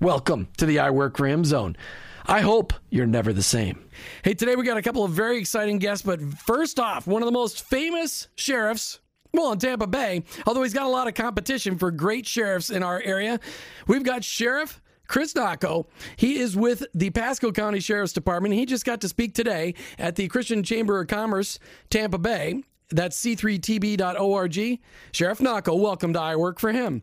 Welcome to the I Work Him zone. I hope you're never the same. Hey, today we got a couple of very exciting guests, but first off, one of the most famous sheriffs well, in Tampa Bay, although he's got a lot of competition for great sheriffs in our area, we've got Sheriff Chris Nocco. He is with the Pasco County Sheriff's Department. He just got to speak today at the Christian Chamber of Commerce, Tampa Bay. That's c3tb.org. Sheriff Nocco, welcome to I Work for Him.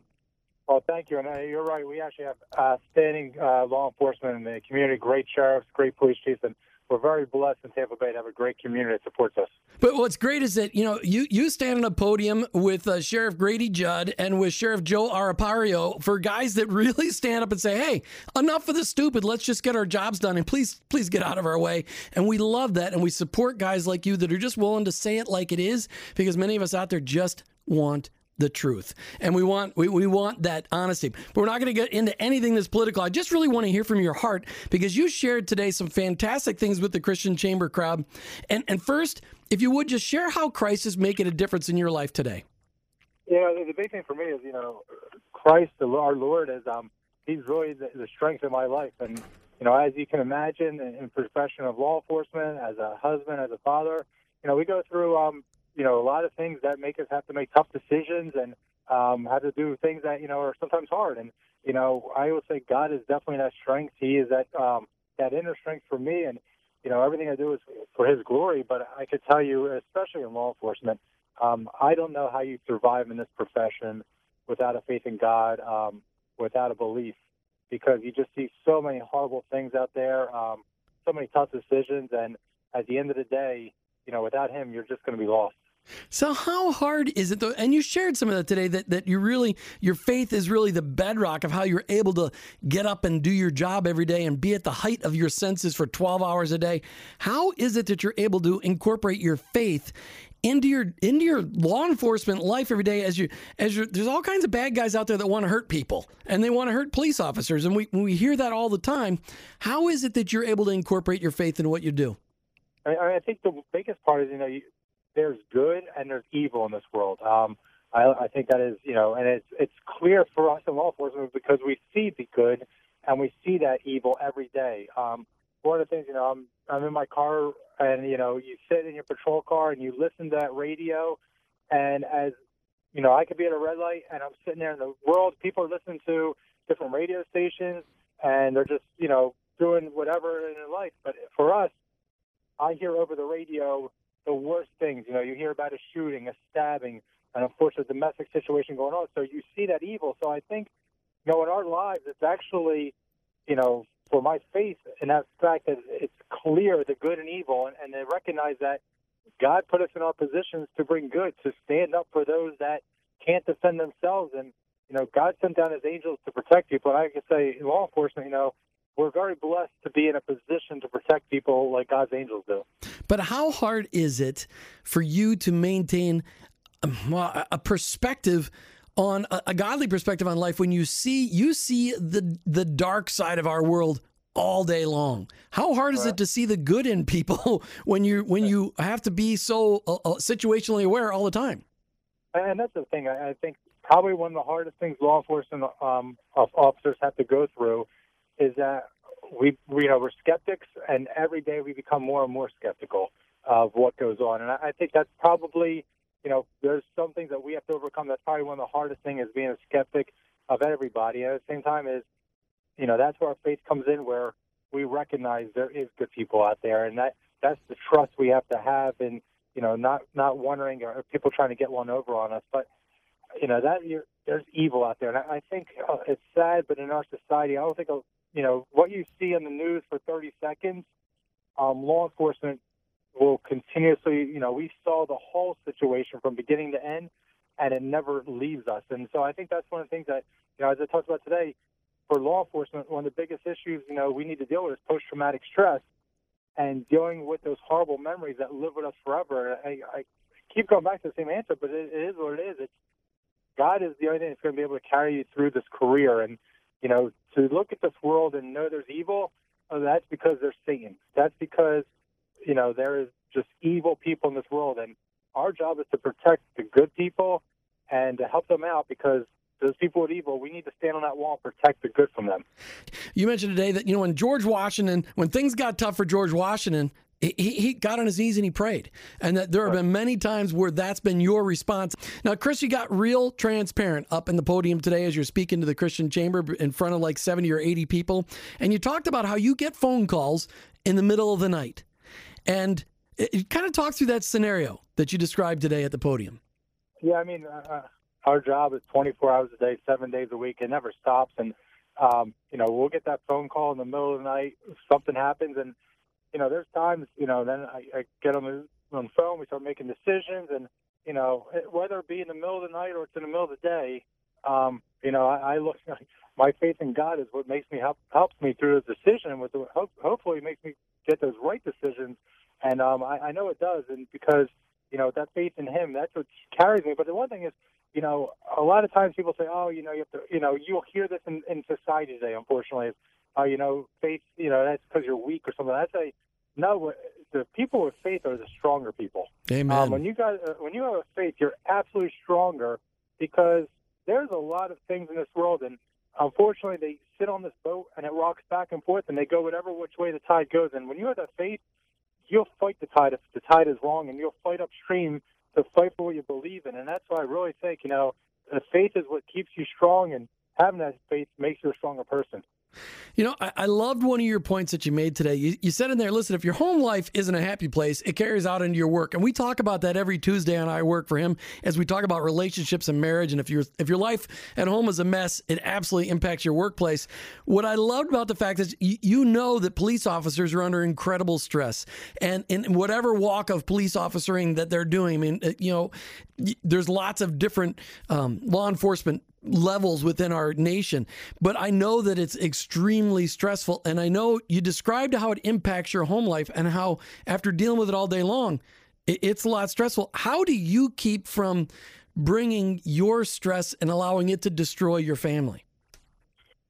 Oh, thank you. And uh, you're right. We actually have uh, standing uh, law enforcement in the community, great sheriffs, great police chiefs, and we're very blessed in Tampa Bay to have a great community that supports us. But what's great is that you know you you stand on a podium with uh, Sheriff Grady Judd and with Sheriff Joe Arpaio for guys that really stand up and say, "Hey, enough of the stupid. Let's just get our jobs done and please please get out of our way." And we love that, and we support guys like you that are just willing to say it like it is because many of us out there just want the truth. And we want we, we want that honesty. But we're not going to get into anything that's political. I just really want to hear from your heart because you shared today some fantastic things with the christian chamber crowd. And and first if you would just share how christ is making a difference in your life today. Yeah the big thing for me is you know christ our lord is um he's really the, the strength of my life. And you know as you can imagine in, in profession of law enforcement as a husband as a father you know we go through um you know, a lot of things that make us have to make tough decisions and um, have to do things that you know are sometimes hard. And you know, I always say God is definitely that strength. He is that um, that inner strength for me, and you know, everything I do is for His glory. But I could tell you, especially in law enforcement, um, I don't know how you survive in this profession without a faith in God, um, without a belief, because you just see so many horrible things out there, um, so many tough decisions, and at the end of the day, you know, without Him, you're just going to be lost. So how hard is it though? And you shared some of that today that, that you really your faith is really the bedrock of how you're able to get up and do your job every day and be at the height of your senses for 12 hours a day. How is it that you're able to incorporate your faith into your into your law enforcement life every day as you as you there's all kinds of bad guys out there that want to hurt people and they want to hurt police officers and we we hear that all the time. How is it that you're able to incorporate your faith in what you do? I, I think the biggest part is you know you, there's good and there's evil in this world. Um, I, I think that is, you know, and it's it's clear for us in law enforcement because we see the good and we see that evil every day. Um, one of the things, you know, I'm I'm in my car and you know you sit in your patrol car and you listen to that radio, and as you know, I could be at a red light and I'm sitting there in the world. People are listening to different radio stations and they're just, you know, doing whatever in their life. But for us, I hear over the radio the worst things. You know, you hear about a shooting, a stabbing, an unfortunate domestic situation going on. So you see that evil. So I think, you know, in our lives, it's actually, you know, for my faith in that fact that it's clear the good and evil, and, and they recognize that God put us in our positions to bring good, to stand up for those that can't defend themselves. And, you know, God sent down his angels to protect people. And I can say, law enforcement, you know, we're very blessed to be in a position to protect people like God's angels do. But how hard is it for you to maintain um, well, a perspective on a, a godly perspective on life when you see you see the the dark side of our world all day long. How hard is it to see the good in people when you when you have to be so uh, uh, situationally aware all the time? And that's the thing. I, I think probably one of the hardest things law enforcement um, officers have to go through is that we, you know, we're skeptics, and every day we become more and more skeptical of what goes on. And I, I think that's probably, you know, there's some things that we have to overcome. That's probably one of the hardest things is being a skeptic of everybody. And at the same time, is you know, that's where our faith comes in, where we recognize there is good people out there, and that that's the trust we have to have, and you know, not not wondering or people trying to get one over on us, but you know that you're, there's evil out there, and I, I think uh, it's sad, but in our society, I don't think you know what you see in the news for 30 seconds. Um, law enforcement will continuously, you know, we saw the whole situation from beginning to end, and it never leaves us. And so I think that's one of the things that, you know, as I talked about today, for law enforcement, one of the biggest issues you know we need to deal with is post traumatic stress and dealing with those horrible memories that live with us forever. I, I keep going back to the same answer, but it, it is what it is. It's God is the only thing that's going to be able to carry you through this career, and you know to look at this world and know there's evil. Oh, that's because there's Satan. That's because you know there is just evil people in this world, and our job is to protect the good people and to help them out because those people with evil, we need to stand on that wall and protect the good from them. You mentioned today that, you know, when George Washington, when things got tough for George Washington, he, he got on his knees and he prayed. And that there have been many times where that's been your response. Now, Chris, you got real transparent up in the podium today as you're speaking to the Christian Chamber in front of like 70 or 80 people. And you talked about how you get phone calls in the middle of the night. And it, it kind of talk through that scenario that you described today at the podium. Yeah, I mean, uh, uh our job is 24 hours a day, seven days a week. It never stops. And, um, you know, we'll get that phone call in the middle of the night. Something happens. And, you know, there's times, you know, then I, I get on the, on the phone, we start making decisions. And, you know, whether it be in the middle of the night or it's in the middle of the day, um, you know, I, I look, my faith in God is what makes me help, helps me through the decision. With hope, hopefully makes me get those right decisions. And um, I, I know it does. And because, you know, that faith in Him, that's what carries me. But the one thing is, you know, a lot of times people say, oh, you know, you have to, you know, you'll hear this in, in society today, unfortunately, oh, you know, faith, you know, that's because you're weak or something. I say, no, the people with faith are the stronger people. Amen. Um, when you guys, uh, when you have a faith, you're absolutely stronger because there's a lot of things in this world, and unfortunately, they sit on this boat and it rocks back and forth, and they go whatever which way the tide goes. And when you have that faith, you'll fight the tide if the tide is wrong, and you'll fight upstream to fight for what you believe in. And that's why I really think, you know, the faith is what keeps you strong, and having that faith makes you a stronger person. You know, I, I, loved one of your points that you made today. You, you, said in there, listen, if your home life isn't a happy place, it carries out into your work. And we talk about that every Tuesday on I Work for Him as we talk about relationships and marriage. And if your if your life at home is a mess, it absolutely impacts your workplace. What I loved about the fact is you, you know that police officers are under incredible stress. And in whatever walk of police officering that they're doing, I mean, uh, you know, there's lots of different um, law enforcement levels within our nation. But I know that it's extremely stressful. And I know you described how it impacts your home life and how, after dealing with it all day long, it's a lot stressful. How do you keep from bringing your stress and allowing it to destroy your family?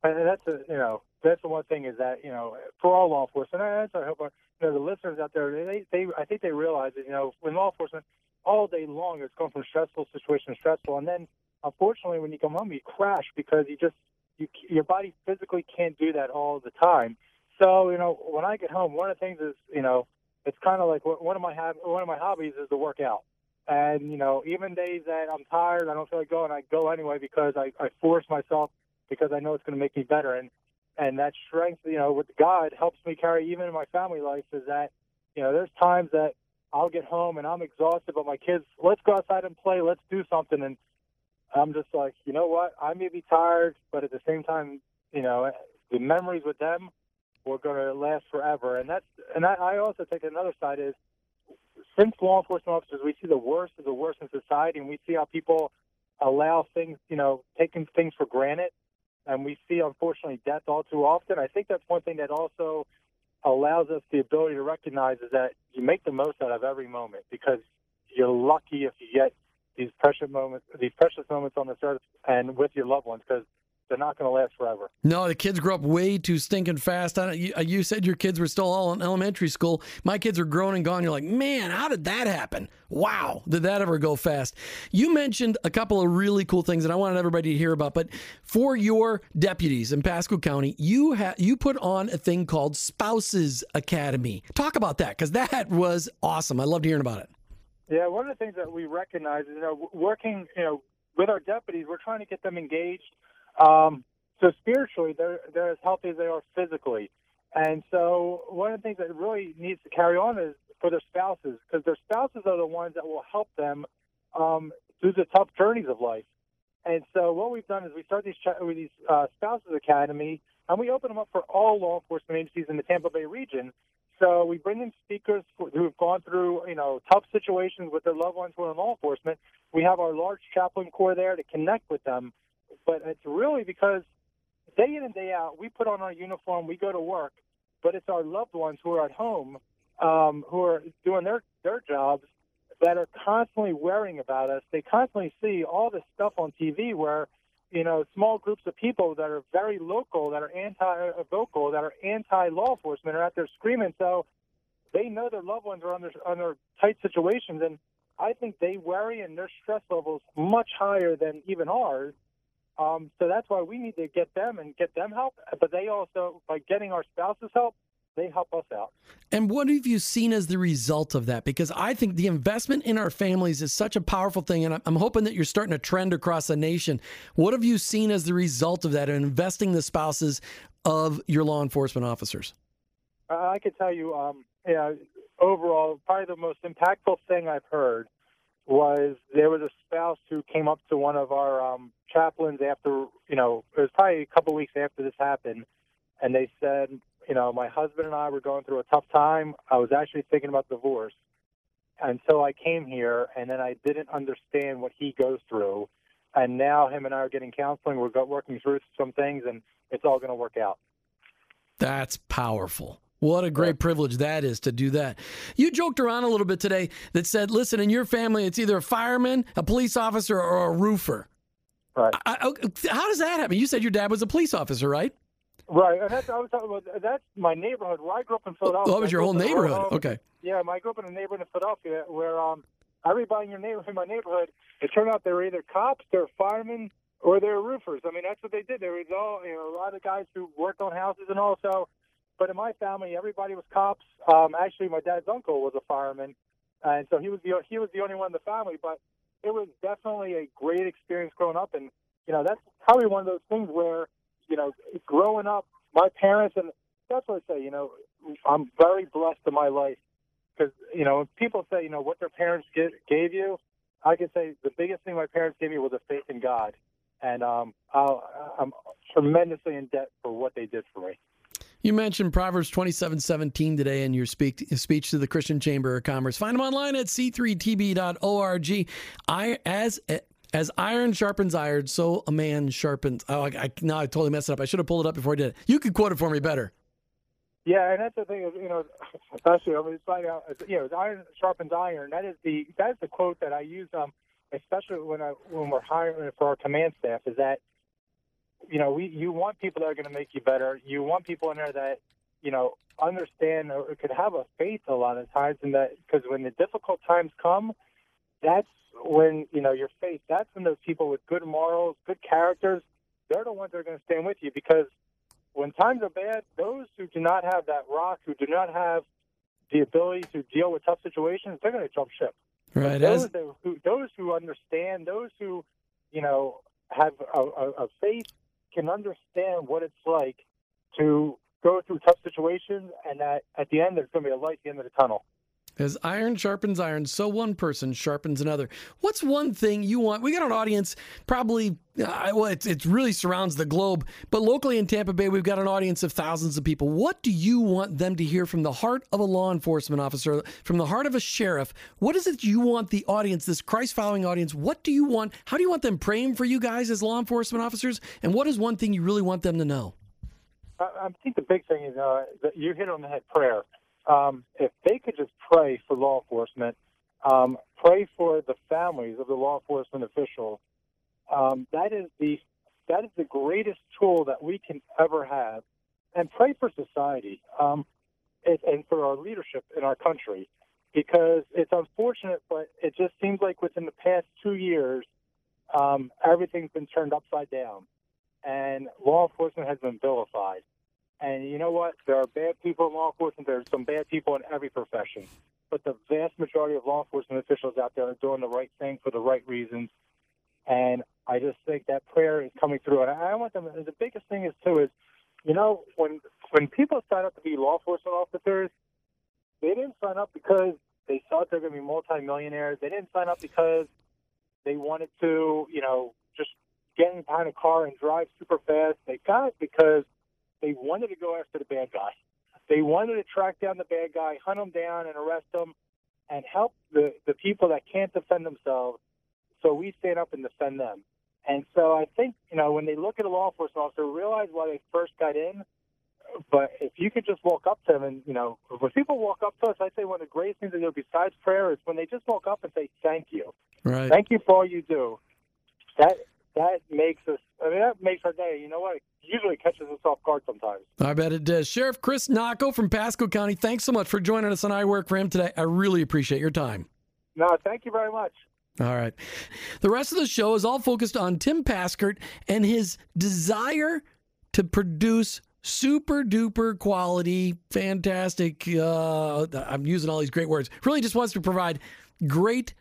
And that's a, you know that's the one thing is that you know for all law enforcement, that's I hope our, you know the listeners out there they they I think they realize that you know when law enforcement all day long it's going from stressful situation to stressful, and then unfortunately, when you come home, you crash because you just you, your body physically can't do that all the time. So you know, when I get home, one of the things is you know, it's kind of like one of my one of my hobbies is to work out. And you know, even days that I'm tired, I don't feel like going, I go anyway because I, I force myself because I know it's going to make me better. And and that strength, you know, with God helps me carry even in my family life. Is that you know, there's times that I'll get home and I'm exhausted, but my kids, let's go outside and play, let's do something, and I'm just like, you know what? I may be tired, but at the same time, you know, the memories with them were going to last forever. And that's and I, I also think another side is since law enforcement officers, we see the worst of the worst in society, and we see how people allow things, you know, taking things for granted, and we see unfortunately death all too often. I think that's one thing that also allows us the ability to recognize is that you make the most out of every moment because you're lucky if you get these precious moments, these precious moments on this earth, and with your loved ones because they're not going to last forever. No, the kids grow up way too stinking fast. You, you, said your kids were still all in elementary school. My kids are grown and gone. You're like, man, how did that happen? Wow, did that ever go fast? You mentioned a couple of really cool things that I wanted everybody to hear about. But for your deputies in Pasco County, you ha- you put on a thing called Spouses Academy. Talk about that because that was awesome. I loved hearing about it. Yeah, one of the things that we recognize is, you know, working, you know, with our deputies, we're trying to get them engaged um, so spiritually, they're they're as healthy as they are physically, and so one of the things that really needs to carry on is for their spouses, because their spouses are the ones that will help them um, through the tough journeys of life. And so what we've done is we start these with these uh, spouses academy, and we open them up for all law enforcement agencies in the Tampa Bay region. So we bring in speakers who have gone through, you know, tough situations with their loved ones who are in law enforcement. We have our large chaplain corps there to connect with them but it's really because day in and day out, we put on our uniform, we go to work, but it's our loved ones who are at home, um, who are doing their their jobs, that are constantly worrying about us. They constantly see all this stuff on TV where, you know, small groups of people that are very local, that are anti-vocal, that are anti-law enforcement, are out there screaming. So they know their loved ones are under under tight situations, and I think they worry and their stress levels much higher than even ours. Um, so that's why we need to get them and get them help. But they also, by getting our spouses help, they help us out. And what have you seen as the result of that? Because I think the investment in our families is such a powerful thing, and I'm hoping that you're starting a trend across the nation. What have you seen as the result of that, in investing the spouses of your law enforcement officers? Uh, I could tell you, um, yeah, overall, probably the most impactful thing I've heard was there was a spouse who came up to one of our um, chaplains after, you know, it was probably a couple weeks after this happened, and they said, you know, my husband and I were going through a tough time. I was actually thinking about divorce until I came here, and then I didn't understand what he goes through. And now him and I are getting counseling. We're working through some things, and it's all going to work out. That's powerful. What a great privilege that is to do that. You joked around a little bit today that said, listen, in your family, it's either a fireman, a police officer, or a roofer. Right. I, I, how does that happen? You said your dad was a police officer, right? Right, and that's I was talking about. That's my neighborhood where I grew up in Philadelphia. Oh, that was your whole neighborhood. okay. Yeah, I grew up in a neighborhood in Philadelphia where um, everybody in your neighborhood, in my neighborhood, it turned out they were either cops, they're firemen, or they're roofers. I mean, that's what they did. There was all you know, a lot of guys who worked on houses and all. So but in my family, everybody was cops. Um, actually, my dad's uncle was a fireman, and so he was the he was the only one in the family. But it was definitely a great experience growing up, and you know that's probably one of those things where you know growing up, my parents and that's what I say. You know, I'm very blessed in my life because you know people say you know what their parents get, gave you. I can say the biggest thing my parents gave me was a faith in God, and um, I'll, I'm tremendously in debt for what they did for me. You mentioned Proverbs 27 17 today in your speak, speech to the Christian Chamber of Commerce. Find them online at c3tb.org. I, as as iron sharpens iron, so a man sharpens. Oh, I, I, now I totally messed it up. I should have pulled it up before I did it. You could quote it for me better. Yeah, and that's the thing. You know, especially I mean, it's like, uh, you know, iron sharpens iron. That is the that is the quote that I use, um, especially when I when we're hiring for our command staff. Is that you know, we you want people that are going to make you better. You want people in there that you know understand or could have a faith a lot of times, and that because when the difficult times come, that's when you know your faith. That's when those people with good morals, good characters, they're the ones that are going to stand with you. Because when times are bad, those who do not have that rock, who do not have the ability to deal with tough situations, they're going to jump ship. Right. Those, As, who, those who understand, those who, you know, have a, a, a faith can understand what it's like to go through tough situations and that at the end there's going to be a light at the end of the tunnel. As iron sharpens iron, so one person sharpens another. What's one thing you want? We got an audience, probably, uh, well, it, it really surrounds the globe, but locally in Tampa Bay, we've got an audience of thousands of people. What do you want them to hear from the heart of a law enforcement officer, from the heart of a sheriff? What is it you want the audience, this Christ following audience, what do you want? How do you want them praying for you guys as law enforcement officers? And what is one thing you really want them to know? I, I think the big thing is uh, that you hit on the head prayer. Um, if they could just pray for law enforcement, um, pray for the families of the law enforcement officials, um, that is the that is the greatest tool that we can ever have, and pray for society um, and, and for our leadership in our country, because it's unfortunate, but it just seems like within the past two years, um, everything's been turned upside down, and law enforcement has been vilified. And you know what? There are bad people in law enforcement. There's some bad people in every profession. But the vast majority of law enforcement officials out there are doing the right thing for the right reasons. And I just think that prayer is coming through. And I want them. The biggest thing is too is, you know, when when people sign up to be law enforcement officers, they didn't sign up because they thought they're going to be multimillionaires. They didn't sign up because they wanted to, you know, just get in behind a car and drive super fast. They got it because they wanted to go after the bad guy. They wanted to track down the bad guy, hunt him down, and arrest him, and help the the people that can't defend themselves. So we stand up and defend them. And so I think you know when they look at a law enforcement officer, realize why they first got in. But if you could just walk up to them and you know, when people walk up to us, I say one of the greatest things they do besides prayer is when they just walk up and say thank you, Right. thank you for all you do. That that makes us. I mean, that makes our day. You know what? It usually catches us off guard sometimes. I bet it does. Sheriff Chris Nocco from Pasco County, thanks so much for joining us on I Work for Him today. I really appreciate your time. No, thank you very much. All right. The rest of the show is all focused on Tim Paskert and his desire to produce super duper quality, fantastic. Uh, I'm using all these great words. Really just wants to provide great.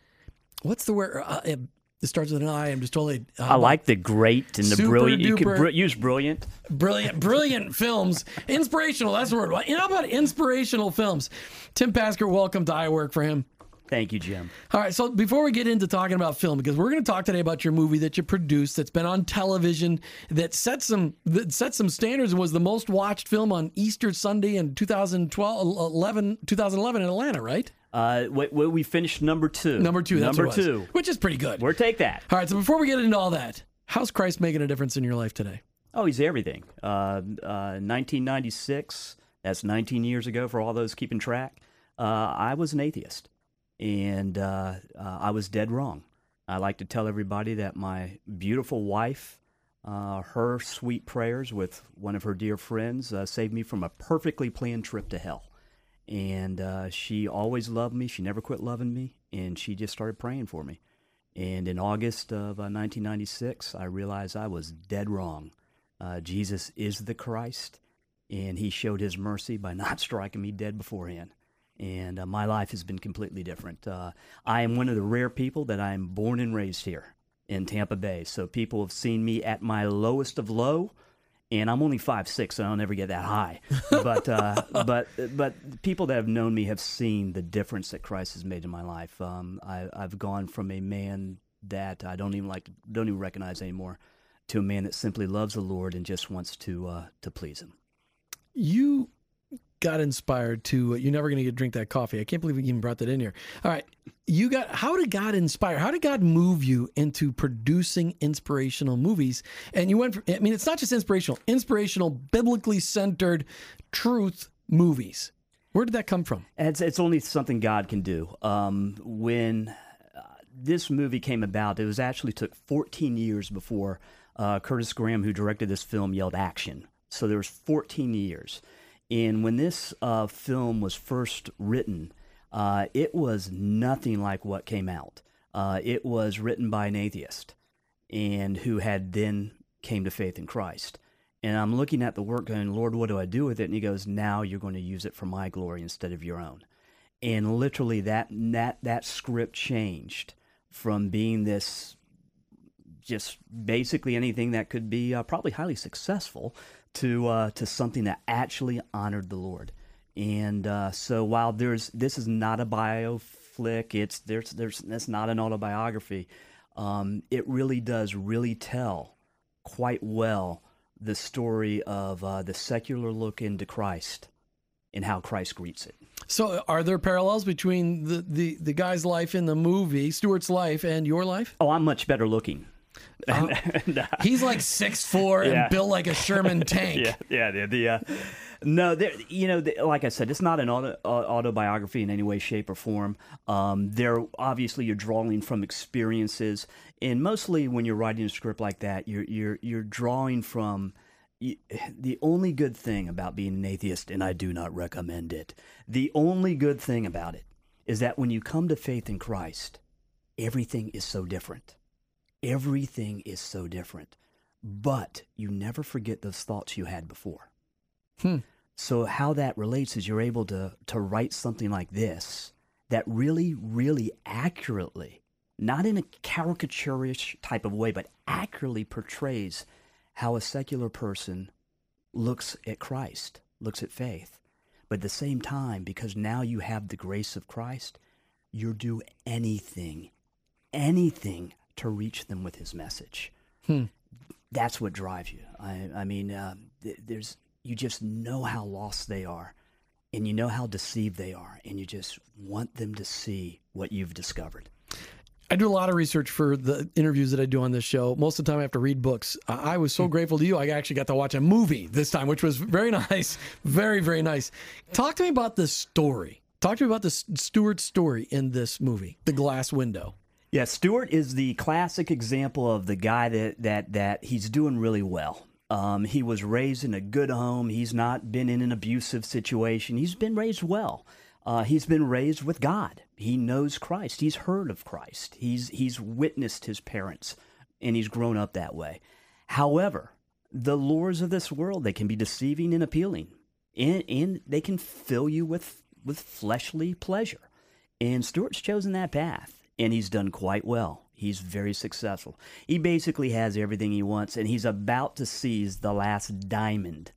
What's the word? Uh, it starts with an I. I'm just totally. Uh, I like the great and the brilliant. You can duper- br- use brilliant. brilliant, brilliant films. Inspirational. That's the word. You know about inspirational films? Tim Paskert, welcome to I Work for Him. Thank you, Jim. All right, so before we get into talking about film, because we're going to talk today about your movie that you produced, that's been on television, that set some that set some standards and was the most watched film on Easter Sunday in 2012, 11, 2011 in Atlanta, right? Uh, we, we we finished number two. Number two, that's number two. which is pretty good. We'll take that. All right, so before we get into all that, how's Christ making a difference in your life today? Oh, he's everything. Uh, uh, 1996. That's 19 years ago. For all those keeping track, uh, I was an atheist, and uh, uh, I was dead wrong. I like to tell everybody that my beautiful wife, uh, her sweet prayers with one of her dear friends, uh, saved me from a perfectly planned trip to hell. And uh, she always loved me. She never quit loving me, and she just started praying for me. And in August of uh, 1996, I realized I was dead wrong. Uh, Jesus is the Christ, and He showed His mercy by not striking me dead beforehand. And uh, my life has been completely different. Uh, I am one of the rare people that I am born and raised here in Tampa Bay. So people have seen me at my lowest of low, and I'm only five six, so I'll never get that high. But uh, but but people that have known me have seen the difference that Christ has made in my life. Um, I, I've gone from a man that I don't even like don't even recognize anymore to a man that simply loves the Lord and just wants to uh, to please Him. You got inspired to. You're never going to Get drink that coffee. I can't believe you even brought that in here. All right, you got. How did God inspire? How did God move you into producing inspirational movies? And you went. From, I mean, it's not just inspirational. Inspirational, biblically centered, truth movies. Where did that come from? It's, it's only something God can do. Um, when uh, this movie came about, it was actually took 14 years before uh, Curtis Graham, who directed this film, yelled action. So there was 14 years. And when this uh, film was first written, uh, it was nothing like what came out. Uh, it was written by an atheist, and who had then came to faith in Christ. And I'm looking at the work going, Lord, what do I do with it? And he goes, Now you're going to use it for my glory instead of your own. and literally that that that script changed from being this just basically anything that could be uh, probably highly successful to uh, to something that actually honored the Lord. And uh, so while there's this is not a bioflick, it's there's there's that's not an autobiography. Um, it really does really tell quite well the story of uh, the secular look into Christ and how Christ greets it. So, are there parallels between the, the, the guy's life in the movie, Stuart's life, and your life? Oh, I'm much better looking. Uh, he's like six four and built like a Sherman tank. yeah, yeah, the, the uh, no, there, you know, the, like I said, it's not an auto, uh, autobiography in any way, shape, or form. Um, there, obviously, you're drawing from experiences, and mostly when you're writing a script like that, you're you're you're drawing from. The only good thing about being an atheist, and I do not recommend it, the only good thing about it is that when you come to faith in Christ, everything is so different. Everything is so different. But you never forget those thoughts you had before. Hmm. So how that relates is you're able to to write something like this that really, really accurately, not in a caricaturish type of way, but accurately portrays how a secular person looks at Christ, looks at faith. But at the same time, because now you have the grace of Christ, you'll do anything, anything to reach them with his message. Hmm. That's what drives you. I, I mean, uh, th- there's you just know how lost they are, and you know how deceived they are, and you just want them to see what you've discovered. I do a lot of research for the interviews that I do on this show. Most of the time, I have to read books. I was so grateful to you. I actually got to watch a movie this time, which was very nice. Very, very nice. Talk to me about the story. Talk to me about the Stewart story in this movie, The Glass Window. Yeah, Stewart is the classic example of the guy that that that he's doing really well. Um, he was raised in a good home. He's not been in an abusive situation. He's been raised well. Uh, he's been raised with God. He knows Christ. He's heard of Christ. He's he's witnessed his parents, and he's grown up that way. However, the lures of this world they can be deceiving and appealing, and, and they can fill you with with fleshly pleasure. And Stewart's chosen that path, and he's done quite well. He's very successful. He basically has everything he wants, and he's about to seize the last diamond,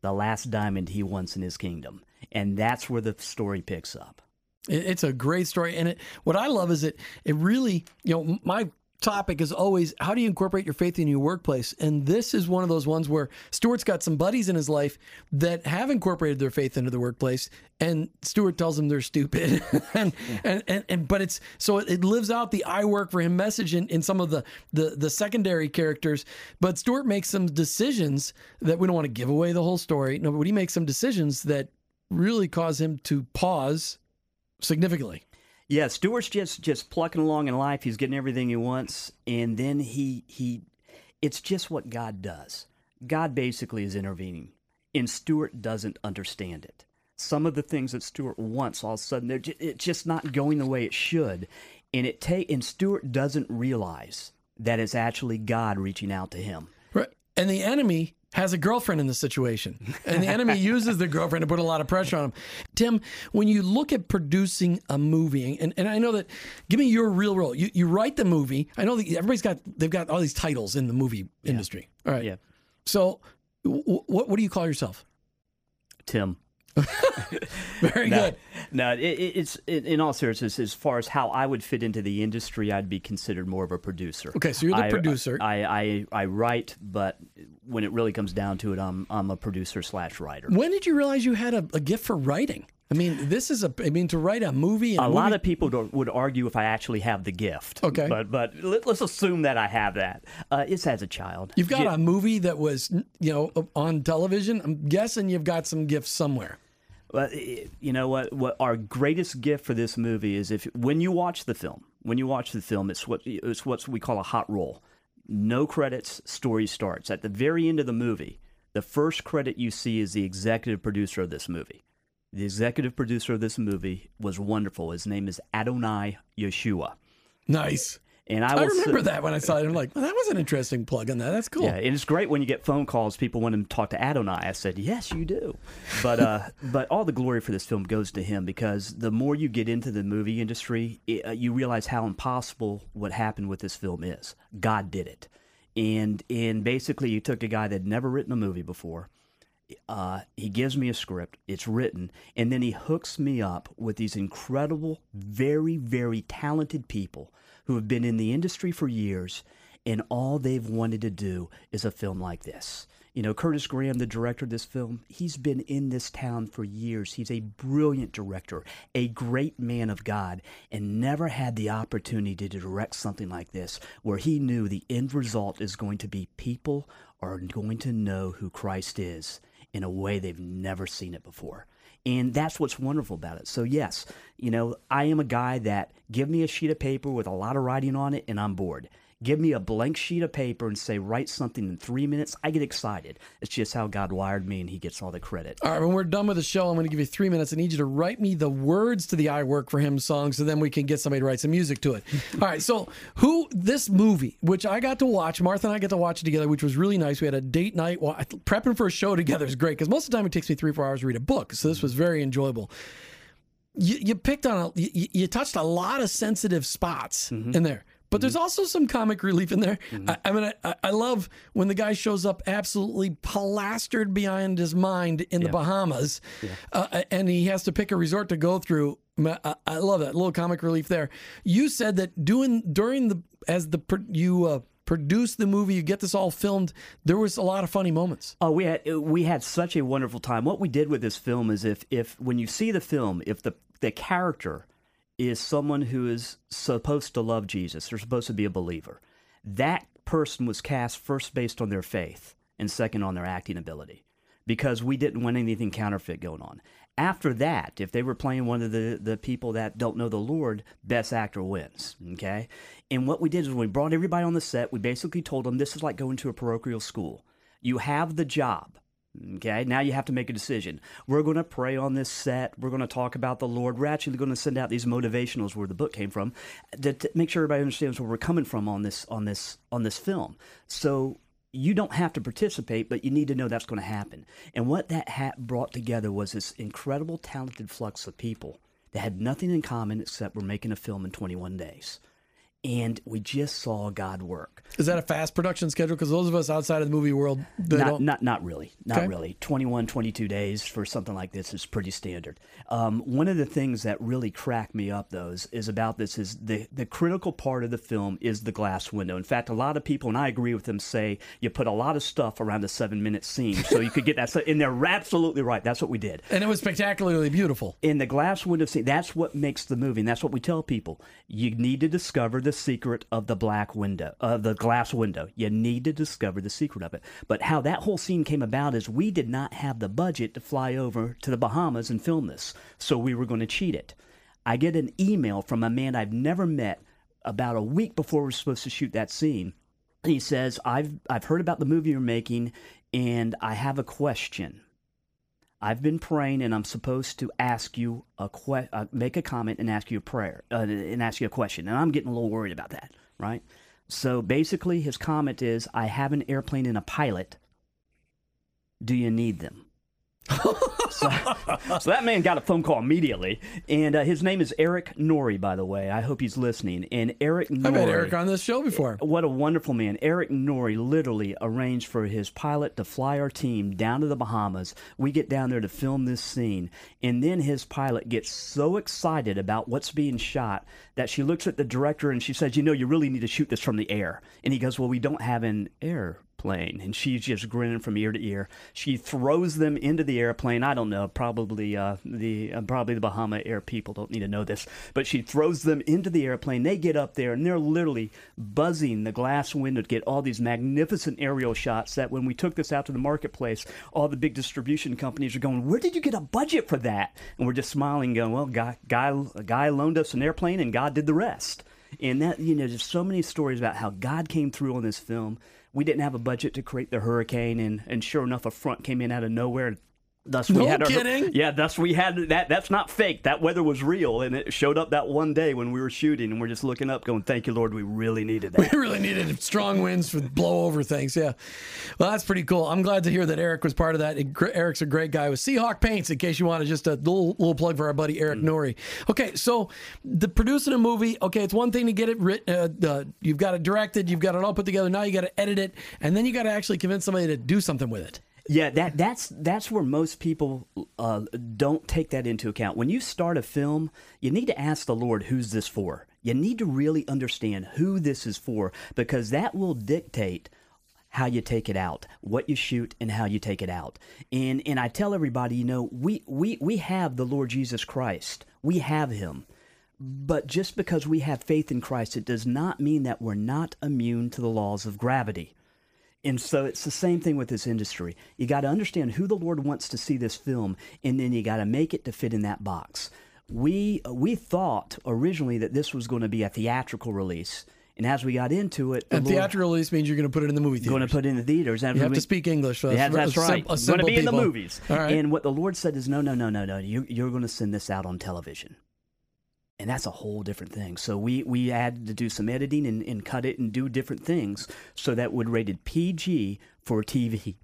the last diamond he wants in his kingdom. And that's where the story picks up. It's a great story, and it, what I love is it. It really, you know, my topic is always how do you incorporate your faith in your workplace, and this is one of those ones where Stuart's got some buddies in his life that have incorporated their faith into the workplace, and Stuart tells them they're stupid, and, and, and and but it's so it, it lives out the I work for him message in, in some of the, the the secondary characters, but Stuart makes some decisions that we don't want to give away the whole story. No, but he makes some decisions that really cause him to pause significantly. Yeah, Stewart's just just plucking along in life. He's getting everything he wants, and then he he, it's just what God does. God basically is intervening, and Stewart doesn't understand it. Some of the things that Stewart wants, all of a sudden, they're ju- it's just not going the way it should, and it take and Stewart doesn't realize that it's actually God reaching out to him. Right. And the enemy has a girlfriend in the situation. And the enemy uses the girlfriend to put a lot of pressure on him. Tim, when you look at producing a movie, and, and I know that, give me your real role. You, you write the movie. I know that everybody's got, they've got all these titles in the movie industry. All right. Yeah. So w- what, what do you call yourself? Tim. Very No, good. no it, it- it's it, in all seriousness, as far as how I would fit into the industry, I'd be considered more of a producer. Okay, so you're the I- producer. I, I I write, but when it really comes down to it, I'm I'm a producer slash writer. When did you realize you had a, a gift for writing? I mean, this is a, I mean, to write a movie. And A movie, lot of people would argue if I actually have the gift. Okay. but but let, us assume that I have that. Uh, it's as a child. You've got Yeah. a movie that was, you know, on television. I'm guessing you've got some gifts somewhere. You know what? What our greatest gift for this movie is if when you watch the film, when you watch the film, it's what it's what we call a hot roll. No credits, story starts at the very end of the movie. The first credit you see is the executive producer of this movie. The executive producer of this movie was wonderful. His name is Adonai Yeshua. Nice. And I, I remember sit- that when I saw it. I'm like, well, that was an interesting plug on that. That's cool. Yeah, and it's great when you get phone calls. People want to talk to Adonai. I said, yes, you do. But uh, but all the glory for this film goes to him because the more you get into the movie industry, it, uh, you realize how impossible what happened with this film is. God did it, and and basically, you took a guy that had never written a movie before. Uh, he gives me a script. It's written, and then he hooks me up with these incredible, very, very talented people who have been in the industry for years, and all they've wanted to do is a film like this. You know, Curtis Graham, the director of this film, he's been in this town for years. He's a brilliant director, a great man of God, and never had the opportunity to direct something like this where he knew the end result is going to be people are going to know who Christ is in a way they've never seen it before. And that's what's wonderful about it. So, yes, you know, I am a guy that give me a sheet of paper with a lot of writing on it and I'm bored. Give me a blank sheet of paper and say, write something in three minutes. I get excited. It's just how God wired me and He gets all the credit. All right, when we're done with the show, I'm going to give you three minutes. I need you to write me the words to the "I Work for Him" song, so then we can get somebody to write some music to it. All right, so who this movie, which I got to watch, Martha and I got to watch it together, which was really nice. We had a date night. Prepping for a show together is great because most of the time it takes me three, four hours to read a book. So this was very enjoyable. You, you picked on a, you, you touched a lot of sensitive spots mm-hmm. in there. But there's also some comic relief in there. I, I mean, I, I love when the guy shows up absolutely plastered behind his mind in the Bahamas, uh, and he has to pick a resort to go through. I, I love that little comic relief there. You said that doing during the as the you uh, produce the movie, you get this all filmed. There was a lot of funny moments. Oh, we had we had such a wonderful time. What we did with this film is if if when you see the film, if the the character is someone who is supposed to love Jesus, they're supposed to be a believer. That person was cast first based on their faith and second on their acting ability because we didn't want anything counterfeit going on. After that, if they were playing one of the, the people that don't know the Lord, best actor wins. Okay? And what we did is we brought everybody on the set, we basically told them this is like going to a parochial school. You have the job. Okay, now you have to make a decision. We're going to pray on this set. We're going to talk about the Lord. We're actually going to send out these motivationals where the book came from to, to make sure everybody understands where we're coming from on this on this on this film. So you don't have to participate, but you need to know that's going to happen. And what that hat brought together was this incredible, talented flux of people that had nothing in common except we're making a film in 21 days. And we just saw God work. Is that a fast production schedule? Because those of us outside of the movie world, they not, don't. not not really not Okay. really 21 22 days for something like this is pretty standard um, one of the things that really cracked me up though is, is about this is the, the critical part of the film is the glass window in fact a lot of people and i agree with them say you put a lot of stuff around a seven minute scene so you could get that and they're absolutely right that's what we did and it was spectacularly beautiful. in the glass window scene, that's what makes the movie, and that's what we tell people. You need to discover the secret of the black window, of the glass window. You need to discover the secret of it. But how that whole scene came about is we did not have the budget to fly over to the Bahamas and film this, so we were going to cheat it. I get an email from a man I've never met about a week before we're supposed to shoot that scene. He says, "I've I've heard about the movie you're making, and I have a question." I've been praying, and I'm supposed to ask you a que- uh, make a comment and ask you a prayer, uh, and ask you a question. And I'm getting a little worried about that, right? So basically, his comment is, "I have an airplane and a pilot. Do you need them?" So, so that man got a phone call immediately, and uh, his name is Eric Nori, by the way. I hope he's listening. And Eric Nori, I've had Eric on this show before. what a wonderful man. Eric Nori literally arranged for his pilot to fly our team down to the Bahamas. We get down there to film this scene. And then his pilot gets so excited about what's being shot that she looks at the director and she says, You know, you really need to shoot this from the air. And he goes, Well, we don't have an air plane and she's just grinning from ear to ear. She throws them into the airplane. I don't know probably uh, the uh, probably the bahama air people don't need to know this but she throws them into the airplane. They get up there and they're literally buzzing the glass window to get all these magnificent aerial shots that when we took this out to the marketplace all the big distribution companies are going where did you get a budget for that? And we're just smiling going well guy guy a guy loaned us an airplane and god did the rest. And that you know there's so many stories about how god came through on this film we didn't have a budget to create the hurricane and, and sure enough a front came in out of nowhere Thus No we had our, kidding? Yeah, thus we had that. That's not fake. That weather was real, and it showed up that one day when we were shooting, and we're just looking up, going, "Thank you, Lord, we really needed that." We really needed strong winds to blow over things. Yeah. Well, that's pretty cool. I'm glad to hear that Eric was part of that. Eric's a great guy with Seahawk Paints, in case you want to just a little, little plug for our buddy Eric Nori. Okay, so the producing a movie, okay, it's one thing to get it written, uh, uh, you've got it directed, you've got it all put together. Now you got to edit it, and then you got to actually convince somebody to do something with it. Yeah, that that's that's where most people uh, don't take that into account. When you start a film, you need to ask the Lord, "Who's this for?" You need to really understand who this is for, because that will dictate how you take it out, what you shoot, and how you take it out. And and I tell everybody, you know, we we we have the Lord Jesus Christ. We have Him. But just because we have faith in Christ, it does not mean that we're not immune to the laws of gravity. And so it's the same thing with this industry. You got to understand who the Lord wants to see this film, and then you got to make it to fit in that box. We we thought originally that this was going to be a theatrical release, and as we got into it, And theatrical release means you're going to put it in the movie theater. going to put it in the theaters. You have we- to speak English. yeah, for- that's a right. going to be in the movies. Right. And what the Lord said is, no, no, no, no, no. You, you're going to send this out on television. And that's a whole different thing. So we, we had to do some editing and, and cut it and do different things so that would rated PG for TV.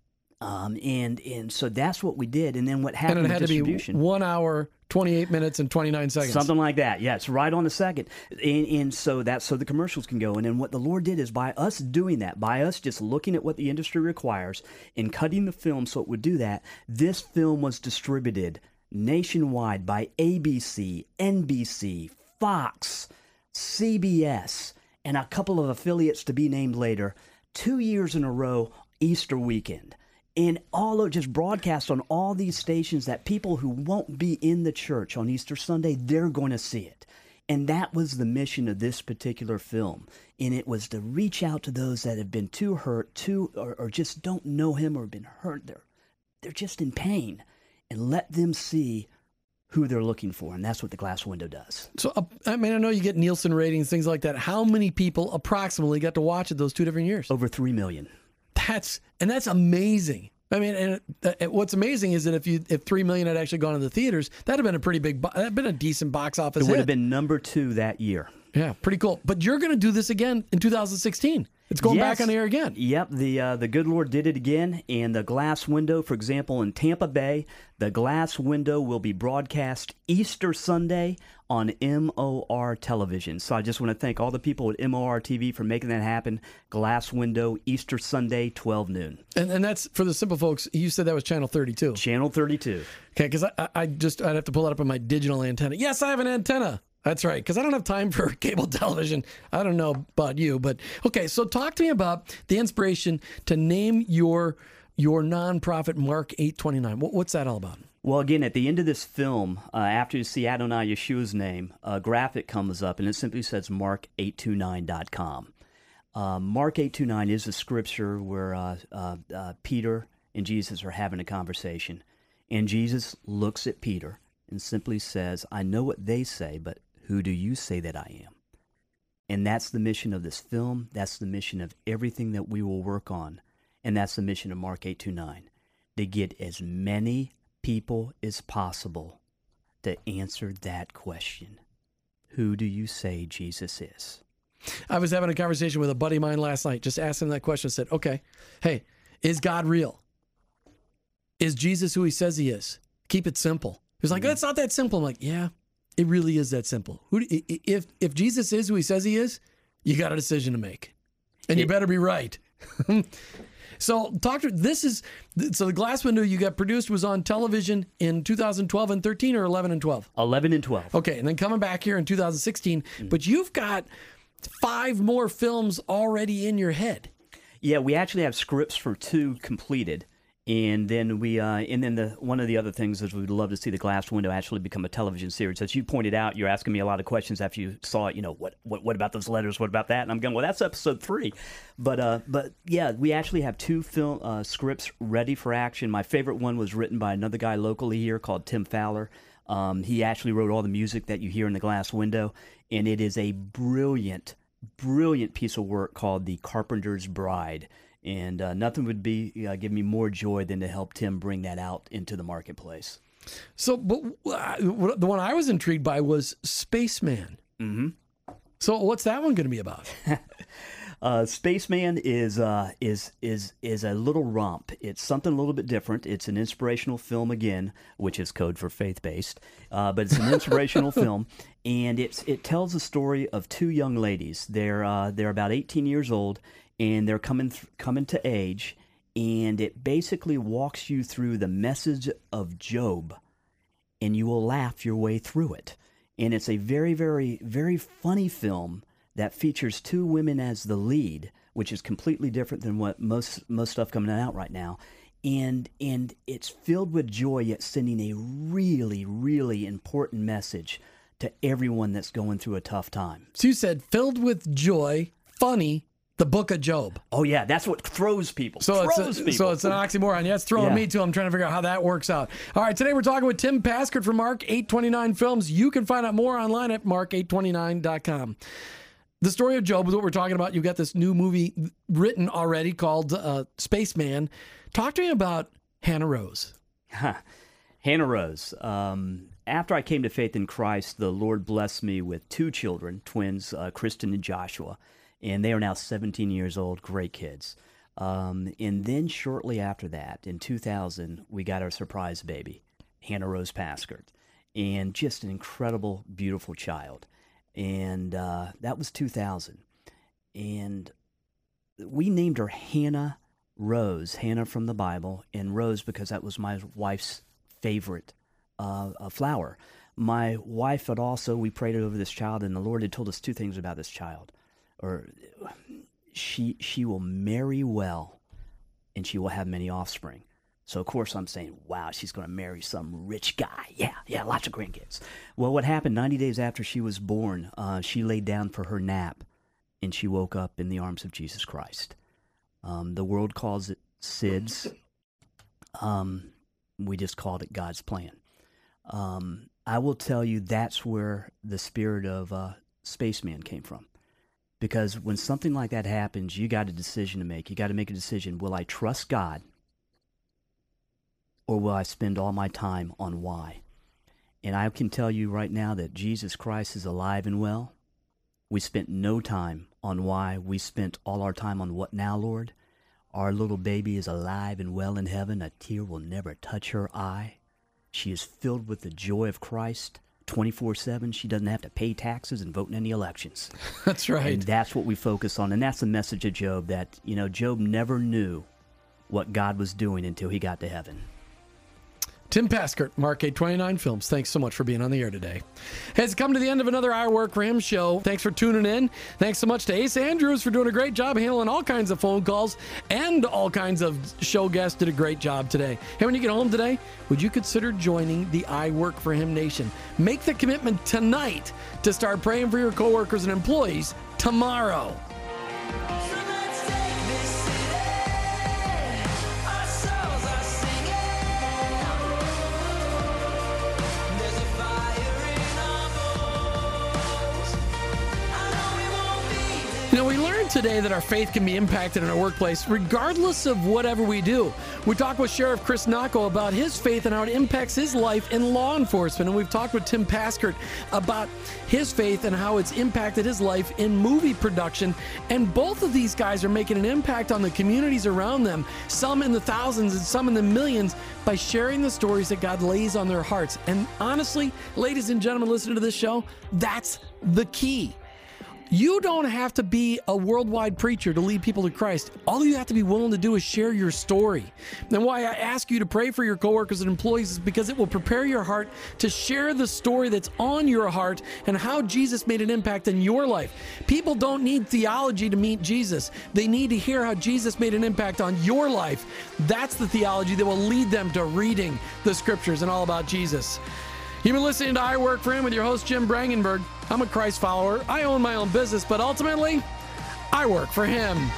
Um, and and so that's what we did. And then what happened and it had to be one hour, 28 minutes, and 29 seconds. Something like that. It's right on the second. And, and so that's so the commercials can go. And then what the Lord did is by us doing that, by us just looking at what the industry requires and cutting the film so it would do that, this film was distributed nationwide by ABC, NBC, Fox, CBS, and a couple of affiliates to be named later, two years in a row, Easter weekend. And all of just broadcast on all these stations that people who won't be in the church on Easter Sunday, they're going to see it. And that was the mission of this particular film. And it was to reach out to those that have been too hurt, too, or, or just don't know him or been hurt. They're, they're just in pain. And let them see who they're looking for. And that's what the glass window does. So, uh, I mean, I know you get Nielsen ratings, things like that. How many people approximately got to watch it those two different years? Over 3 million. That's and that's amazing. I mean, and it- what's amazing is that if you if three million had actually gone to the theaters, that'd have been a pretty big, bo- that'd been a decent box office. It would hit. have been number two that year. yeah, pretty cool. But you're going to do this again in 2016. It's going back on the air again. Yep, the uh, the good Lord did it again, and the glass window, for example, in Tampa Bay, the glass window will be broadcast Easter Sunday on MOR television. So I just want to thank all the people at MOR TV for making that happen. Glass window Easter Sunday, 12 noon, And and that's for the simple folks. You said that was channel 32. channel 32. Okay, because I, I- I just I'd have to pull it up on my digital antenna. Yes, I have an antenna. That's right, because I don't have time for cable television. I don't know about you, but okay. So talk to me about the inspiration to name your your nonprofit Mark Eight Twenty Nine. What, what's that all about? Well, again, at the end of this film, uh, after you see Adonai Yeshua's name, a graphic comes up and it simply says mark829.com. Uh, Mark 829 is a scripture where uh, uh, uh, Peter and Jesus are having a conversation. And Jesus looks at Peter and simply says, I know what they say, but who do you say that I am? And that's the mission of this film. That's the mission of everything that we will work on. And that's the mission of Mark 829 to get as many people as possible to answer that question Who do you say Jesus is? I was having a conversation with a buddy of mine last night. Just asked him that question. Said, "Okay, hey, is God real? Is Jesus who He says He is? Keep it simple." He was like, mm-hmm. "It's not that simple." I'm like, "Yeah, it really is that simple. Who, do- i- i- if if Jesus is who He says He is, you got a decision to make, and you better be right." So, to this is so the glass window you got produced was on television in 2012 and 13 or 11 and 12. 11 and 12. Okay, and then coming back here in 2016, Mm. but you've got five more films already in your head. Yeah, we actually have scripts for two completed. And then we, uh, and then the one of the other things is we'd love to see the Glass Window actually become a television series. As you pointed out, you're asking me a lot of questions after you saw it. You know, what, what, what about those letters? What about that? And I'm going, well, that's episode three. But, uh, but yeah, we actually have two film uh, scripts ready for action. My favorite one was written by another guy locally here called Tim Fowler. Um, he actually wrote all the music that you hear in the Glass Window, and it is a brilliant, brilliant piece of work called The Carpenter's Bride And uh, nothing would be uh, give me more joy than to help Tim bring that out into the marketplace. So, but uh, the one I was intrigued by was Spaceman. Mm-hmm. So, what's that one going to be about? Uh, Spaceman is uh, is is is a little romp. It's something a little bit different. It's an inspirational film again, which is code for faith based. Uh, but it's an inspirational film, and it's it tells the story of two young ladies. They're uh, they're about 18 years old, and they're coming th- coming to age, and it basically walks you through the message of Job, and you will laugh your way through it. And it's a very very very funny film that features two women as the lead, which is completely different than what most most stuff coming out right now. And and it's filled with joy, yet sending a really really important message to everyone that's going through a tough time. So you said filled with joy, funny, the book of Job. Oh yeah, that's what throws people. So throws it's a, people. so it's an oxymoron. Yeah, it's throwing Yeah. me too. I'm trying to figure out how that works out. All right, today we're talking with Tim Paskert from Mark 829 Films. You can find out more online at mark829.com. The story of Job is what we're talking about. You've got this new movie written already called uh, Spaceman. Talk to me about Hannah Rose. Huh. Hannah Rose. Um, after I came to faith in Christ, the Lord blessed me with two children, twins, uh, Kristen and Joshua, and they are now 17 years old, great kids. Um, and then shortly after that, in 2000, we got our surprise baby, Hannah Rose Paskert, and just an incredible, beautiful child. And uh, that was 2000. And we named her Hannah Rose, Hannah from the Bible, and Rose because that was my wife's favorite uh, flower. My wife had also, we prayed over this child, and the Lord had told us two things about this child. Or she she will marry well, and she will have many offspring. So of course I'm saying, wow, she's going to marry some rich guy. Yeah, yeah, lots of grandkids. Well, what happened 90 days after she was born? Uh, she laid down for her nap, and she woke up in the arms of Jesus Christ. Um, the world calls it SIDS. Um, we just called it God's plan. Um, I will tell you that's where the spirit of uh, Spaceman came from. Because when something like that happens, you got a decision to make. You got to make a decision. Will I trust God or will I spend all my time on why? And I can tell you right now that Jesus Christ is alive and well. We spent no time on why. We spent all our time on what now, Lord? Our little baby is alive and well in heaven. A tear will never touch her eye. She is filled with the joy of Christ 24 7. She doesn't have to pay taxes and vote in any elections. That's right. And that's what we focus on. And that's the message of Job that, you know, Job never knew what God was doing until he got to heaven. Tim Paskert, Mark 829 Films. Thanks so much for being on the air today. Has come to the end of another I Work for Him show. Thanks for tuning in. Thanks so much to Ace Andrews for doing a great job handling all kinds of phone calls and all kinds of show guests. Did a great job today. Hey, when you get home today, would you consider joining the I Work for Him Nation? Make the commitment tonight to start praying for your coworkers and employees tomorrow. Know, we learned today that our faith can be impacted in our workplace regardless of whatever we do. We talked with Sheriff Chris Nocco about his faith and how it impacts his life in law enforcement. And we've talked with Tim Paskert about his faith and how it's impacted his life in movie production. And both of these guys are making an impact on the communities around them, some in the thousands and some in the millions, by sharing the stories that God lays on their hearts. And honestly, ladies and gentlemen, listening to this show, that's the key. You don't have to be a worldwide preacher to lead people to Christ. All you have to be willing to do is share your story. And why I ask you to pray for your coworkers and employees is because it will prepare your heart to share the story that's on your heart and how Jesus made an impact in your life. People don't need theology to meet Jesus. They need to hear how Jesus made an impact on your life. That's the theology that will lead them to reading the scriptures and all about Jesus. You've been listening to I Work for Him with your host, Jim Brangenberg. I'm a Christ follower. I own my own business, but ultimately, I work for Him.